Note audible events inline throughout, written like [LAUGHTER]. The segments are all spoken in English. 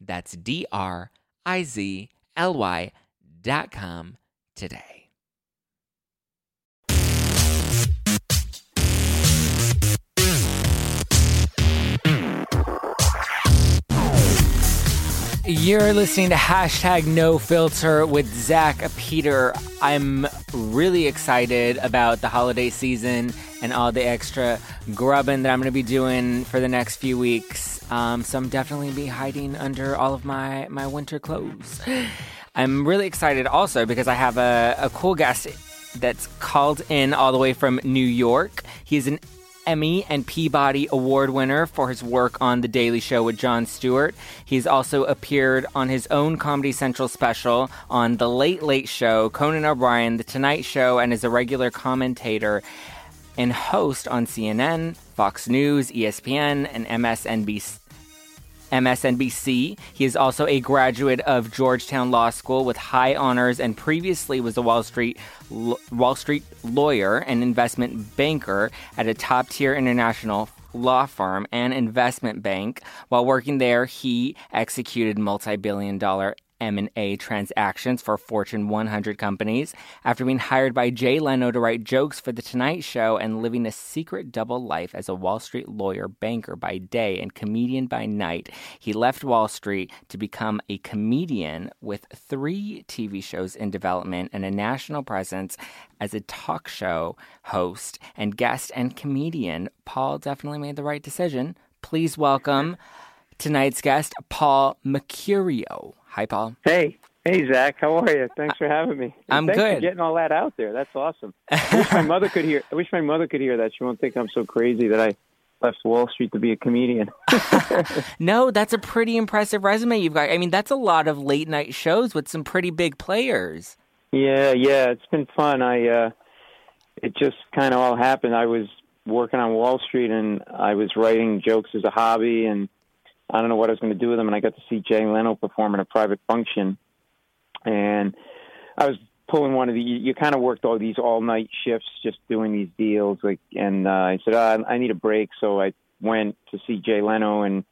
That's D R I Z L Y dot com today. You're listening to hashtag no filter with Zack Peter. I'm really excited about the holiday season and all the extra grubbing that I'm going to be doing for the next few weeks. Um, so I'm definitely be hiding under all of my, my winter clothes. [GASPS] I'm really excited also because I have a, a cool guest that's called in all the way from New York. He's an Emmy and Peabody Award winner for his work on The Daily Show with Jon Stewart. He's also appeared on his own Comedy Central special on The Late Late Show, Conan O'Brien, The Tonight Show, and is a regular commentator and host on CNN, Fox News, ESPN, and MSNBC. MSNBC. He is also a graduate of Georgetown Law School with high honors and previously was a Wall Street Wall Street lawyer and investment banker at a top-tier international law firm and investment bank. While working there, he executed multi-billion dollar M&A transactions for Fortune 100 companies. After being hired by Jay Leno to write jokes for The Tonight Show and living a secret double life as a Wall Street lawyer, banker by day, and comedian by night, he left Wall Street to become a comedian with three TV shows in development and a national presence as a talk show host and guest and comedian. Paul definitely made the right decision. Please welcome tonight's guest, Paul Mecurio. Hi, Paul. Hey. Hey, Zack. How are you? Thanks for having me. I'm Thanks good. For getting all that out there. That's awesome. [LAUGHS] I wish my mother could hear. I wish my mother could hear that. She won't think I'm so crazy that I left Wall Street to be a comedian. [LAUGHS] no, that's a pretty impressive resume you've got. I mean, that's a lot of late night shows with some pretty big players. Yeah, yeah, it's been fun. I uh it just kind of all happened. I was working on Wall Street and I was writing jokes as a hobby and I don't know what I was going to do with them, and I got to see Jay Leno perform in a private function, and I was pulling one of the. You, you kind of worked all these all night shifts, just doing these deals, like, and uh, I said, oh, I need a break, so I went to see Jay Leno and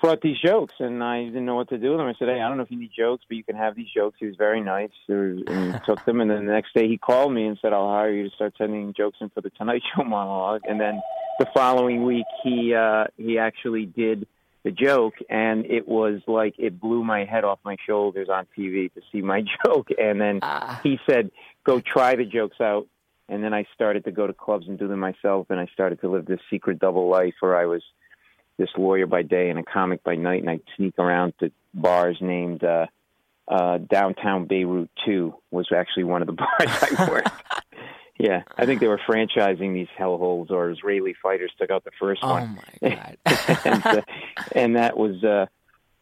brought these jokes, and I didn't know what to do with them. I said, "Hey, I don't know if you need jokes, but you can have these jokes." He was very nice, and he [LAUGHS] took them. And then the next day, he called me and said, "I'll hire you to start sending jokes in for the Tonight Show monologue." And then the following week, he uh, he actually did the joke, and it was like it blew my head off my shoulders on TV to see my [LAUGHS] joke. And then uh. he said, "Go try the jokes out." And then I started to go to clubs and do them myself, and I started to live this secret double life where I was this lawyer by day and a comic by night, and I'd sneak around to bars named uh, uh, Downtown Beirut Two was actually one of the [LAUGHS] bars I worked. [LAUGHS] Yeah, I think they were franchising these hellholes, or Israeli fighters took out the first oh one. Oh my [LAUGHS] god! and, uh, and that was uh,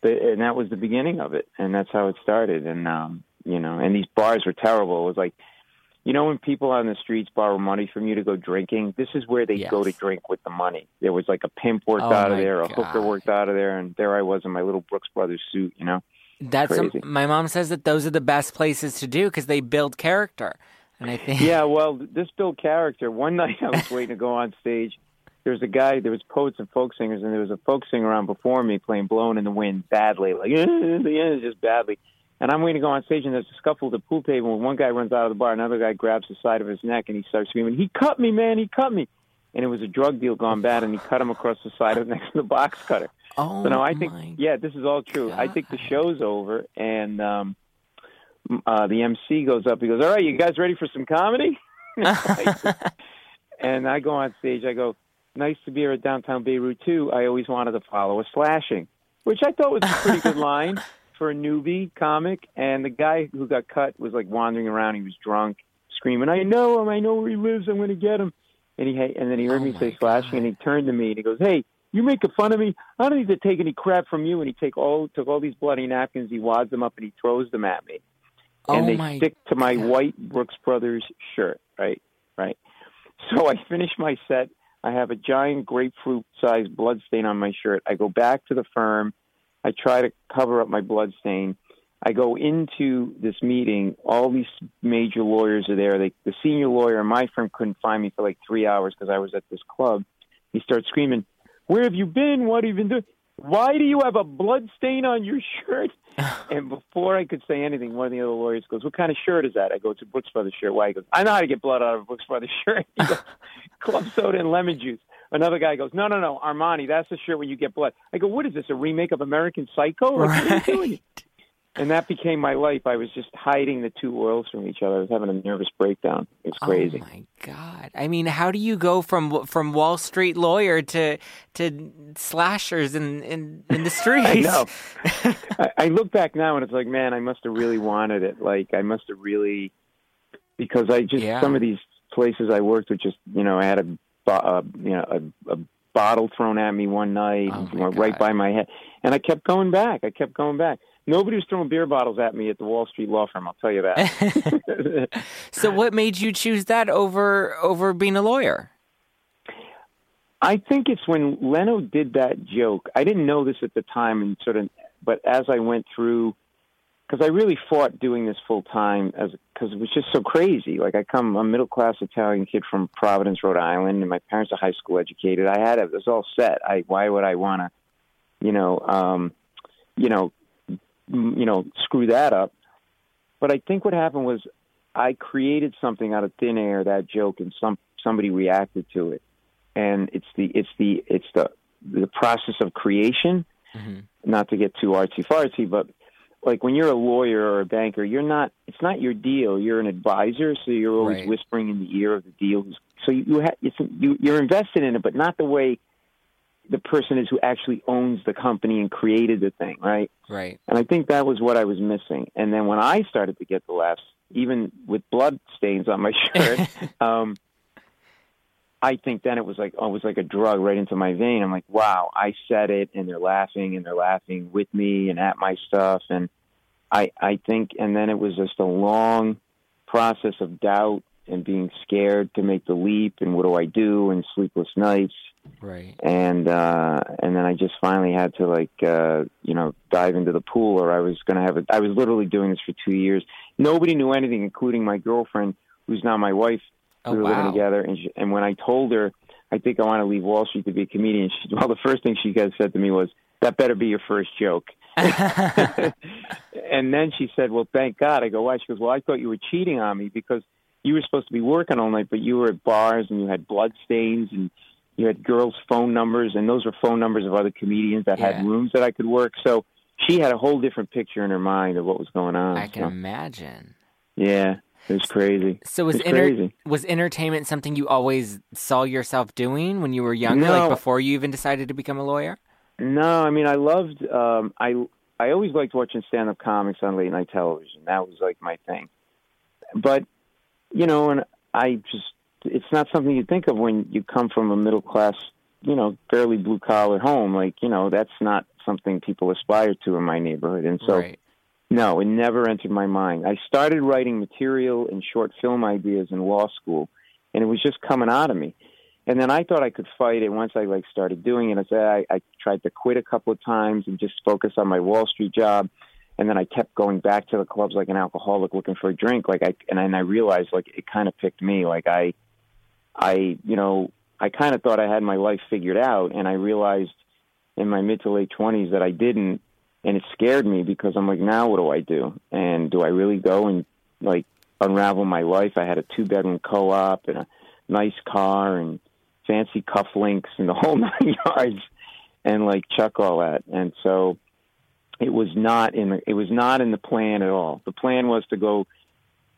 the and that was the beginning of it, and that's how it started. And um, you know, and these bars were terrible. It was like, you know, when people on the streets borrow money from you to go drinking, this is where they yes. go to drink with the money. There was like a pimp worked oh out of there, god. a hooker worked out of there, and there I was in my little Brooks Brothers suit. You know, that's a, my mom says that those are the best places to do because they build character. And I think Yeah, well, this built character. One [LAUGHS] night I was waiting to go on stage. There was a guy, there was poets and folk singers, and there was a folk singer on before me playing Blowing in the Wind badly, like, [LAUGHS] yeah, just badly. And I'm waiting to go on stage, and there's a scuffle at the pool table, and one guy runs out of the bar, another guy grabs the side of his neck, and he starts screaming, he cut me, man, he cut me. And it was a drug deal gone bad, and he cut him across the side of [LAUGHS] next to the box cutter. Oh, so now I think, yeah, this is all true. God. I think the show's over, and um, uh, the MC goes up. He goes, "All right, you guys ready for some comedy?" [LAUGHS] and I go on stage. I go, "Nice to be here at downtown Beirut too. I always wanted to follow a slashing," which I thought was a pretty good [LAUGHS] line for a newbie comic. And the guy who got cut was like wandering around. He was drunk, screaming, "I know him! I know where he lives! I'm going to get him!" And he and then he heard Oh me say slashing, and he turned to me and he goes, "Hey." You making fun of me? I don't need to take any crap from you. And he take all took all these bloody napkins, he wads them up, and he throws them at me and oh they stick to my God. white Brooks Brothers shirt, right? Right. So I finish my set. I have a giant grapefruit sized blood stain on my shirt. I go back to the firm. I try to cover up my blood stain. I go into this meeting. All these major lawyers are there. They, the senior lawyer in my firm couldn't find me for like three hours because I was at this club. He starts screaming, "Where have you been? What have you been doing? Why do you have a blood stain on your shirt?" [LAUGHS] And before I could say anything, one of the other lawyers goes, "What kind of shirt is that?" I go, "It's a Brooks Brothers shirt." Why? He goes, "I know how to get blood out of a Brooks Brothers shirt." He goes, [LAUGHS] "Club soda and lemon juice." Another guy goes, "No, no, no, Armani. That's the shirt when you get blood." I go, "What is this? A remake of American Psycho?" Like, what are you doing? And that became my life. I was just hiding the two worlds from each other. I was having a nervous breakdown. It was crazy. Oh my god! I mean, how do you go from from Wall Street lawyer to to slashers in in, in the [LAUGHS] streets? I know. [LAUGHS] I, I look back now and it's like, man, I must have really wanted it. Like, I must have really, because I just Yeah. some of these places I worked with, just you know, I had a, uh, you know, a, a bottle thrown at me one night, Oh, you my know, right God. by my head, and I kept going back. I kept going back. Nobody was throwing beer bottles at me at the Wall Street law firm. I'll tell you that. [LAUGHS] so, what made you choose that over over being a lawyer? I think it's when Leno did that joke. I didn't know this at the time, and sort of, but as I went through, because I really fought doing this full time, as because it was just so crazy. Like I come, I'm a middle class Italian kid from Providence, Rhode Island, and my parents are high school educated. I had it, it was all set. I why would I want to, you know, um, you know, you know, screw that up? But I think what happened was I created something out of thin air, that joke, and some somebody reacted to it and it's the it's the it's the the process of creation. Mhm. Not to get too artsy fartsy, but like when you're a lawyer or a banker, you're not. It's not your deal. You're an advisor, so you're always Right. whispering in the ear of the deal. So you you, ha- it's, you you're invested in it, but not the way the person is who actually owns the company and created the thing, right? Right. And I think that was what I was missing. And then when I started to get the laughs, even with blood stains on my [LAUGHS] shirt, [LAUGHS] um, I think then it was like oh, it was like a drug right into my vein. I'm like, wow, I said it, and they're laughing, and they're laughing with me and at my stuff, and I I think, and then it was just a long process of doubt and being scared to make the leap, and what do I do, and sleepless nights, Right. and uh and then I just finally had to like uh you know dive into the pool or I was going to have it I was literally doing this for 2 years. Nobody knew anything including my girlfriend who's now my wife. Oh we were wow. living together and she, and when I told her I think I want to leave Wall Street to be a comedian she well the first thing she guys said to me was that better be your first joke. [LAUGHS] [LAUGHS] And then she said well thank God. I go why? She goes well I thought you were cheating on me because you were supposed to be working all night but you were at bars and you had blood stains and you had girls' phone numbers, and those were phone numbers of other comedians that Yeah. had rooms that I could work. So she had a whole different picture in her mind of what was going on. I can So, imagine. yeah, it was crazy. So was It's enter- crazy. was entertainment something you always saw yourself doing when you were younger, No. like before you even decided to become a lawyer? No, I mean I loved. Um, I I always liked watching stand-up comics on late night television. That was like my thing. But you know, and I just it's not something you think of when you come from a middle class, you know, fairly blue collar home. Like you know, that's not something people aspire to in my neighborhood. And so right. No, it never entered my mind. I started writing material and short film ideas in law school, and it was just coming out of me. And then I thought I could fight it once I like started doing it. I said I, I tried to quit a couple of times and just focus on my Wall Street job. And then I kept going back to the clubs like an alcoholic looking for a drink. Like I and then I realized like it kind of picked me. Like I, I you know I kind of thought I had my life figured out, and I realized in my mid to late twenties that I didn't and it scared me because I'm like, now what do I do? And do I really go and like unravel my life? I had a two bedroom co op and a nice car and fancy cufflinks and the [LAUGHS] whole nine yards, and like chuck all that. And so it was not in the, it was not in the plan at all. The plan was to go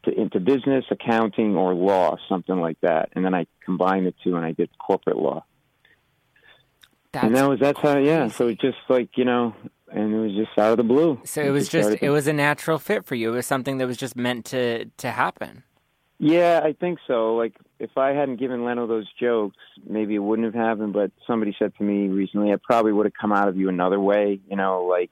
to, into business, accounting, or law, something like that. And then I combined the two, and I did corporate law. That's and that was that's how yeah. So it just like you know, and it was just out of the blue. So it was just just it was a natural fit for you. It was something that was just meant to to happen. Yeah, I think so. Like if I hadn't given Leno those jokes, maybe it wouldn't have happened. But somebody said to me recently, I probably would have come out of you another way. You know, like.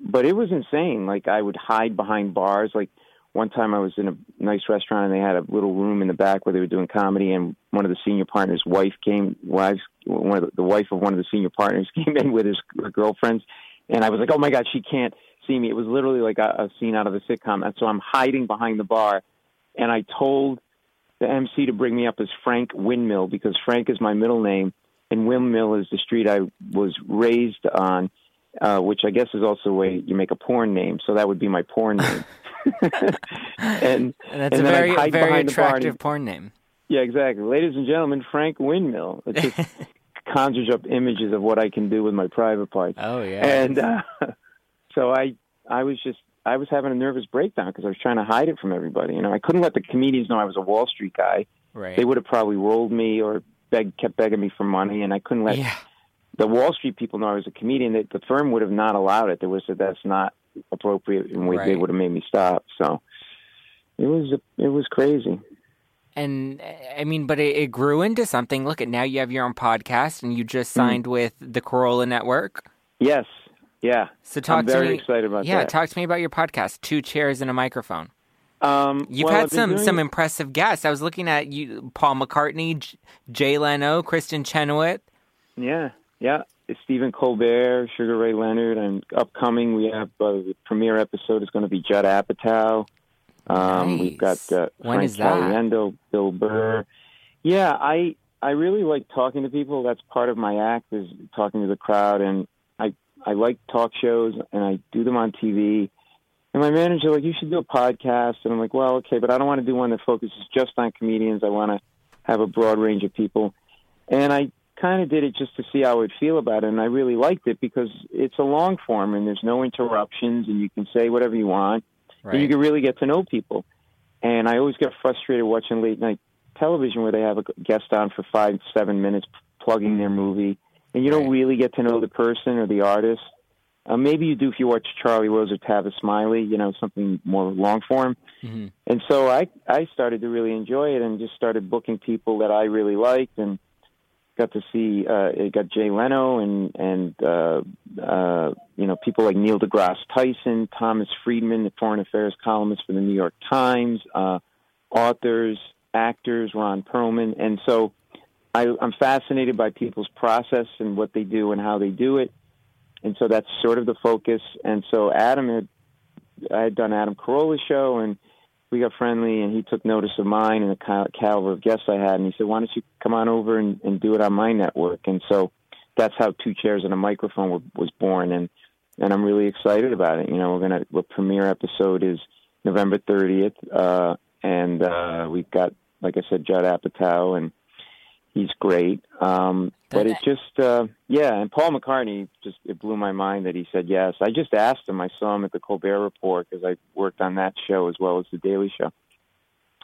But it was insane. Like I would hide behind bars. Like one time I was in a nice restaurant and they had a little room in the back where they were doing comedy, and one of the senior partners' wife came. Wives, one of the, the wife of one of the senior partners [LAUGHS] came in with his her girlfriends, and I was like, oh my god, she can't see me. It was literally like a, a scene out of a sitcom, and so I'm hiding behind the bar and I told the MC to bring me up as Frank Windmill because Frank is my middle name, and Windmill is the street I was raised on, uh, which I guess is also a way you make a porn name. So that would be my porn name. [LAUGHS] [LAUGHS] and And [LAUGHS] that's And a very hide very behind the bar attractive porn name. yeah, exactly, ladies and gentlemen, Frank Windmill. [LAUGHS] It just conjures up images of what I can do with my private parts. Oh yeah. And uh, so I, I was just, I was having a nervous breakdown because I was trying to hide it from everybody. You know, I couldn't let the comedians know I was a Wall Street guy. right. They would have probably rolled me or begged, kept begging me for money, and I couldn't let yeah. the Wall Street people know I was a comedian. That the firm would have not allowed it. They would have said that's not appropriate, and we, they Right. would have made me stop. So it was, it was crazy. And I mean, but it, it grew into something. Look at now you have your own podcast, and you just Hmm. signed with the Carolla Network. Yes, yeah. So talk I'm to very me. excited about yeah, that. talk to me about your podcast. Two chairs and a microphone. Um, You've well, had some doing- some impressive guests. I was looking at you, Paul McCartney, J- Jay Leno, Kristin Chenoweth. Yeah, yeah. Stephen Colbert, Sugar Ray Leonard, and upcoming we have uh, the premiere episode is going to be Judd Apatow. Um, We've got Nice. uh, When Frank is that? Caliendo, Bill Burr. Yeah, I I really like talking to people. That's part of my act is talking to the crowd, and I I like talk shows, and I do them on TV. And my manager like, you should do a podcast, and I'm like, well, okay, but I don't want to do one that focuses just on comedians. I want to have a broad range of people, and I kind of did it just to see how I would feel about it, and I really liked it because it's a long form and there's no interruptions, and you can say whatever you want, and you can really get to know people. And I always get frustrated watching late night television where they have a guest on for five, seven minutes plugging their movie, and you don't Right. really get to know the person or the artist. Uh, maybe you do if you watch Charlie Rose or Tavis Smiley, you know, something more long form. Mhm. And so I I started to really enjoy it and just started booking people that I really liked and got to see uh got Jay Leno and and uh uh you know people like Neil deGrasse Tyson, Thomas Friedman, the foreign affairs columnist for the New York Times, uh authors, actors, Ron Perlman, and so I, I'm fascinated by people's process and what they do and how they do it, and so that's sort of the focus. And so Adam had I had done Adam Carolla's show, and we got friendly, and he took notice of mine and the cal- caliber of guests I had, and he said, "Why don't you come on over and, and do it on my network?" And so that's how Two Chairs and a Microphone were, was born, and and I'm really excited about it. You know, we're gonna the premiere episode is November 30th, uh, and uh, we've got, like I said, Judd Apatow, and he's great. Um, but it just, uh, yeah, and Paul McCartney just it blew my mind that he said yes. I just asked him. I saw him at the Colbert Report because I worked on that show as well as the Daily Show.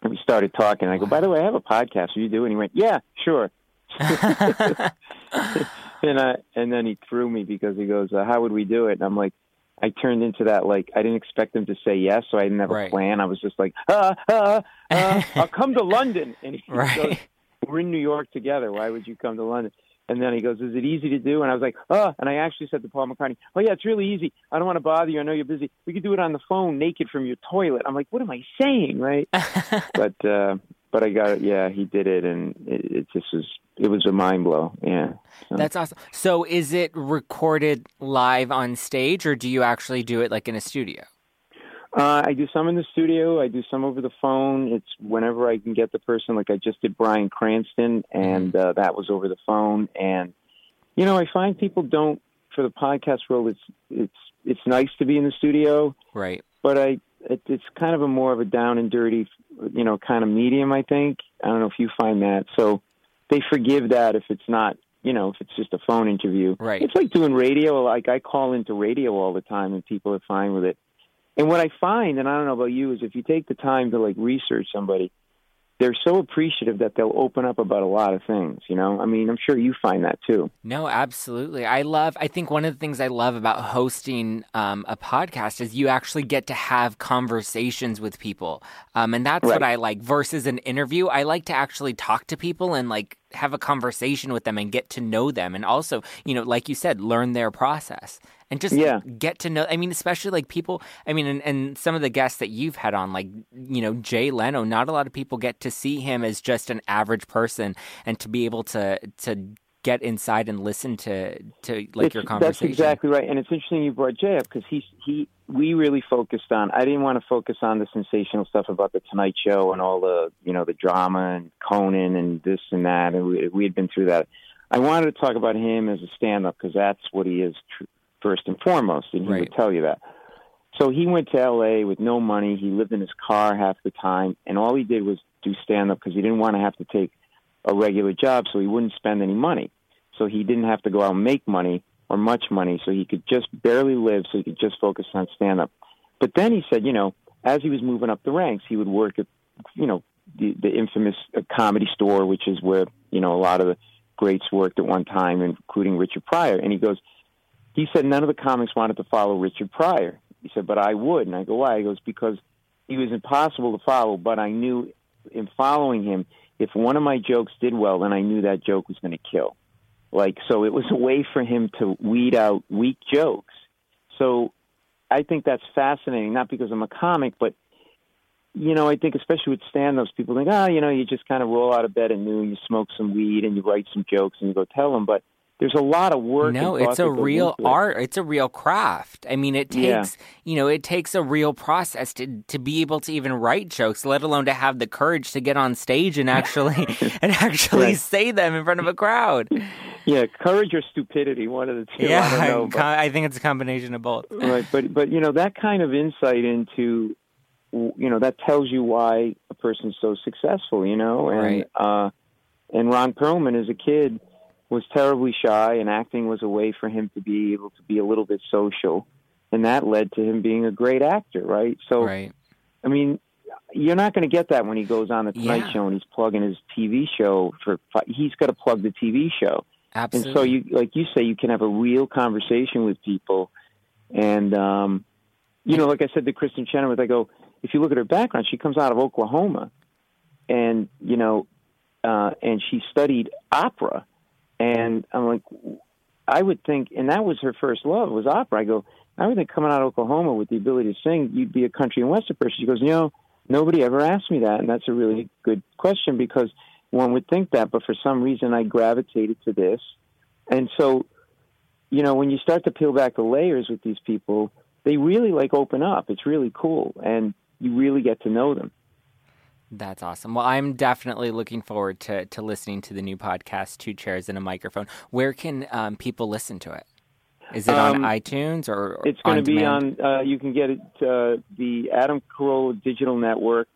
And we started talking. I go, by the way, I have a podcast. Are you do? And he went, yeah, sure. [LAUGHS] and I and then he threw me because he goes, uh, "How would we do it?" And I'm like, I turned into that like I didn't expect him to say yes, so I didn't have Right. a plan. I was just like, "Ah, ah, ah, I'll come to London," and he [LAUGHS] Right. goes, "We're in New York together. Why would you come to London?" And then he goes, "Is it easy to do?" And I was like, "Oh!" And I actually said to Paul McCartney, "Oh yeah, it's really easy. I don't want to bother you. I know you're busy. We could do it on the phone, naked from your toilet." I'm like, "What am I saying?" Right? [LAUGHS] but uh, but I got it. Yeah, he did it, and it, it just was it was a mind blow. Yeah. So, That's awesome. So is it recorded live on stage, or do you actually do it like in a studio? Uh, I do some in the studio. I do some over the phone. It's whenever I can get the person. Like I just did Bryan Cranston, and uh, that was over the phone. And you know, I find people don't for the podcast world. It's it's it's nice to be in the studio, Right. but I it, it's kind of a more of a down and dirty, you know, kind of medium. I think. I don't know if you find that. So they forgive that if it's not. You know, if it's just a phone interview, Right. It's like doing radio. Like I call into radio all the time, and people are fine with it And what I find, and I don't know about you, is if you take the time to like research somebody, they're so appreciative that they'll open up about a lot of things, you know? I mean, I'm sure you find that too. No, absolutely. I love, I think one of the things I love about hosting um, a podcast is you actually get to have conversations with people. Um, and that's Right. what I like versus an interview. I like to actually talk to people and like have a conversation with them and get to know them. And also, you know, like you said, learn their process and just Yeah. get to know. I mean, especially like people, I mean, and, and some of the guests that you've had on, like, you know, Jay Leno, not a lot of people get to see him as just an average person and to be able to, to, get inside and listen to to like It's- your conversation. That's exactly right, and it's interesting you brought Jay up because he's he. We really focused on. I didn't want to focus on the sensational stuff about the Tonight Show and all the you know the drama and Conan and this and that, and we, we had been through that. I wanted to talk about him as a stand-up because that's what he is tr- first and foremost, and he Right. would tell you that. So he went to L.A. with no money. He lived in his car half the time, and all he did was do stand-up because he didn't want to have to take a regular job, so he wouldn't spend any money. So he didn't have to go out and make money or much money, so he could just barely live, so he could just focus on stand up. But then he said, you know, as he was moving up the ranks, he would work at, you know, the, the infamous uh, comedy store, which is where, you know, a lot of the greats worked at one time, including Richard Pryor. And he goes, he said none of the comics wanted to follow Richard Pryor. He said, but I would. And I go, why? He goes, because he was impossible to follow, but I knew in following him, if one of my jokes did well, then I knew that joke was going to kill. Like, so it was a way for him to weed out weak jokes. So I think that's fascinating, not because I'm a comic, but, you know, I think especially with stand ups, people think, oh, you know, you just kind of roll out of bed at noon, you smoke some weed, and you write some jokes, and you go tell them. But there's a lot of work. No, it's a real it. art. It's a real craft. I mean, it Yeah. takes, you know, it takes a real process to to be able to even write jokes, let alone to have the courage to get on stage and actually [LAUGHS] [LAUGHS] and actually Right. say them in front of a crowd. Yeah, courage or stupidity, one of the two. yeah, I don't know. But- I think it's a combination of both. right but but you know that kind of insight into you know that tells you why a person's so successful you know and Right. uh and ron perlman as a kid was terribly shy and acting was a way for him to be able to be a little bit social and that led to him being a great actor right so Right. i mean you're not going to get that when he goes on the Tonight Yeah. Show and he's plugging his TV show for. He's got to plug the TV show, Absolutely. and so you, like you say, you can have a real conversation with people. And, um, you know, like I said to Kristin Chenoweth, I go, if you look at her background, she comes out of Oklahoma and, you know, uh, and she studied opera. And I'm like, I would think, and that was her first love was opera. I go, I would think coming out of Oklahoma with the ability to sing, you'd be a country and western person. She goes, you know, nobody ever asked me that. And that's a really good question because one would think that, but for some reason I gravitated to this. And so, you know, when you start to peel back the layers with these people, they really like open up. It's really cool. And you really get to know them. That's awesome. Well, I'm definitely looking forward to, to listening to the new podcast, Two Chairs and a Microphone. Where can um, people listen to it? Is it on Um, iTunes or or It's going to be demand? on, uh, you can get it, uh, the Adam Carolla Digital Network,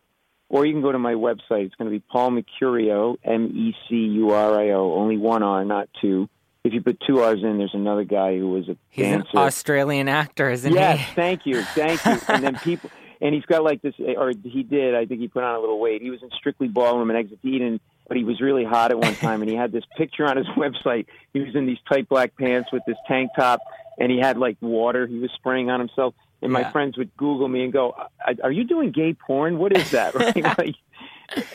or you can go to my website. It's going to be Paul Mecurio, M E C U R I O, only one R, not two. If you put two R's in, there's another guy who was a He's an dancer. Australian actor, isn't yes, he? Yes, thank you, thank you. and then [LAUGHS] people, and he's got like this, or he did. I think he put on a little weight. He was in Strictly Ballroom and Exit Eden, but he was really hot at one time, and he had this picture on his [LAUGHS] website. He was in these tight black pants with this tank top, and he had like water he was spraying on himself. And my friends would Google me and go, "I- "Are you doing gay porn? What is that?" [LAUGHS] Right? [LAUGHS] like,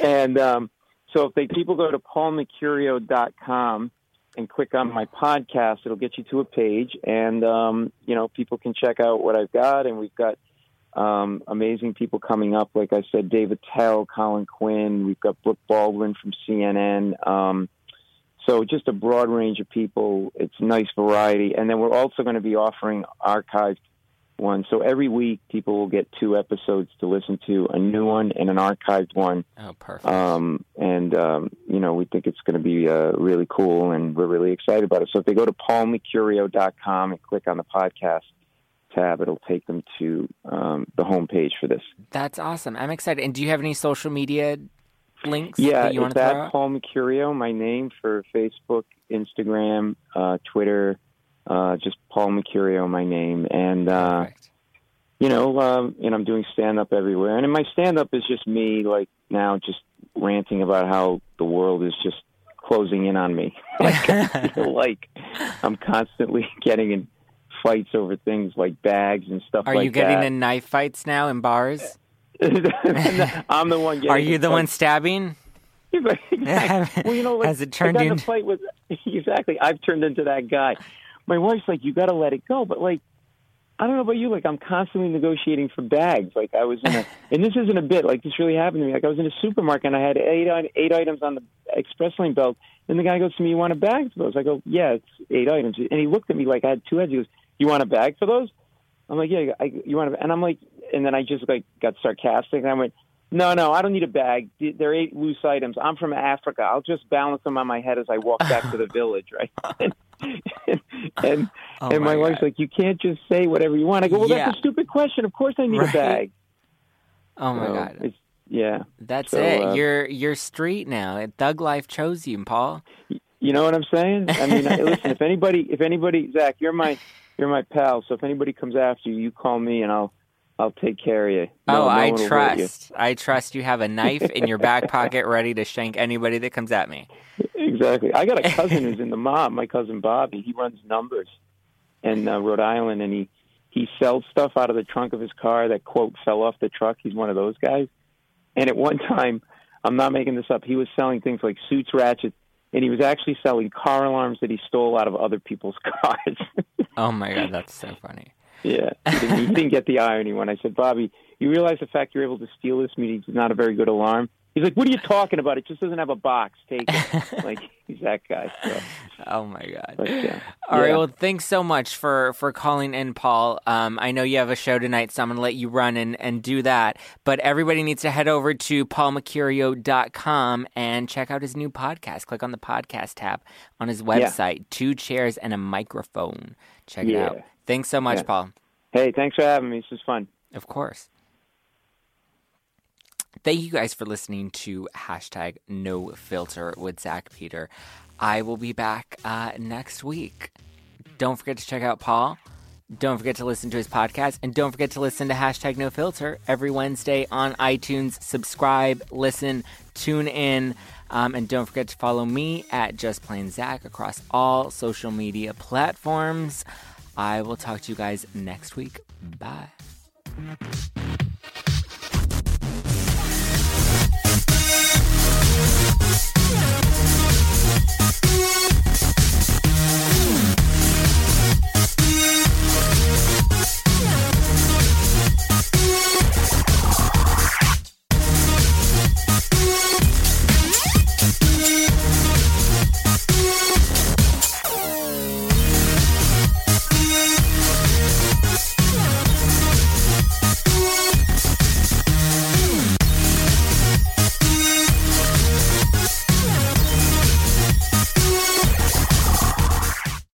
and um, so if they people go to paulmecurio.com and click on my podcast, it'll get you to a page, and um, you know people can check out what I've got, and we've got um, amazing people coming up. Like I said, Dave Attell, Colin Quinn. We've got Brooke Baldwin from CNN. Um, so just a broad range of people. It's nice variety, and then we're also going to be offering archived ones. So every week, people will get two episodes to listen to, a new one and an archived one. Oh, perfect. Um, and um, you know, we think it's going to be uh, really cool, and we're really excited about it. So if they go to paulmecurio.com and click on the podcast tab, it'll take them to um, the homepage for this. That's awesome. I'm excited. And do you have any social media links Yeah, that you want it's to at? Paul Mecurio, my name for Facebook, Instagram, uh, Twitter. Uh, just Paul Mecurio, my name, and uh, you know, um, and I'm doing stand up everywhere. And in my stand up is just me, like now, just ranting about how the world is just closing in on me. [LAUGHS] like [LAUGHS] I feel like I'm constantly [LAUGHS] getting in fights over things like bags and stuff. Like that. Are like you getting that. in knife fights now in bars? [LAUGHS] I'm the one [LAUGHS] getting. Are you the one fights. stabbing? exactly. Well, you know, [LAUGHS] like, Has it turned I got in into- a fight with exactly. I've turned into that guy. My wife's like, you got to let it go, but like, I don't know about you. Like, I'm constantly negotiating for bags. Like, I was in a, and this isn't a bit. Like, this really happened to me. Like, I was in a supermarket and I had eight eight items on the express lane belt, and the guy goes to me, "You want a bag for those?" I go, "Yeah, it's eight items." And he looked at me like I had two heads. He goes, "You want a bag for those?" I'm like, "Yeah, I, you want?" A, and I'm like, and then I just like got sarcastic, and I went. No, no, I don't need a bag. They're eight loose items. I'm from Africa. I'll just balance them on my head as I walk back to the [LAUGHS] village, right? [LAUGHS] and and, Oh and my, my wife's like, you can't just say whatever you want. I go, well, Yeah. that's a stupid question. Of course I need Right. a bag. Oh my So, god. It's, yeah. That's so, it. uh, you're you're street now. Thug life chose you, Paul. You know what I'm saying? I mean, listen, if anybody, if anybody, Zack, you're my, you're my pal. So if anybody comes after you, you call me and I'll, I'll take care of you. No- oh, no I one will hurt you. trust. I trust you have a knife in your back [LAUGHS] pocket ready to shank anybody that comes at me. Exactly. I got a cousin [LAUGHS] who's in the mob. My cousin Bobby. He runs numbers in uh, Rhode Island, and he he sells stuff out of the trunk of his car that quote fell off the truck. He's one of those guys. And at one [LAUGHS] time, I'm not making this up. He was selling things like suits, ratchets, and he was actually selling car alarms that he stole out of other people's cars. [LAUGHS] Oh my god, that's so funny. yeah, he didn't, get the irony when I said, Bobby, you realize the fact you're able to steal this means it's not a very good alarm. He's like, "What are you talking about? It just doesn't have a box. Take it." [LAUGHS] like he's that guy. So, Oh my god. but, yeah. All right. Yeah. Well, thanks so much for for calling in, Paul. Um, I know you have a show tonight, so I'm gonna let you run and, and do that. But everybody needs to head over to paulmecurio.com and check out his new podcast. Click on the podcast tab on his website. Two chairs and a microphone. Check it out. Thanks so much, Yeah. Paul. Hey, thanks for having me. This is fun. Of course. Thank you guys for listening to hashtag no filter with Zack Peter. I will be back uh, next week. Don't forget to check out Paul. Don't forget to listen to his podcast. And don't forget to listen to hashtag no filter every Wednesday on iTunes. Subscribe, listen, tune in. Um, and don't forget to follow me at Just Plain Zack across all social media platforms. I will talk to you guys next week. Bye.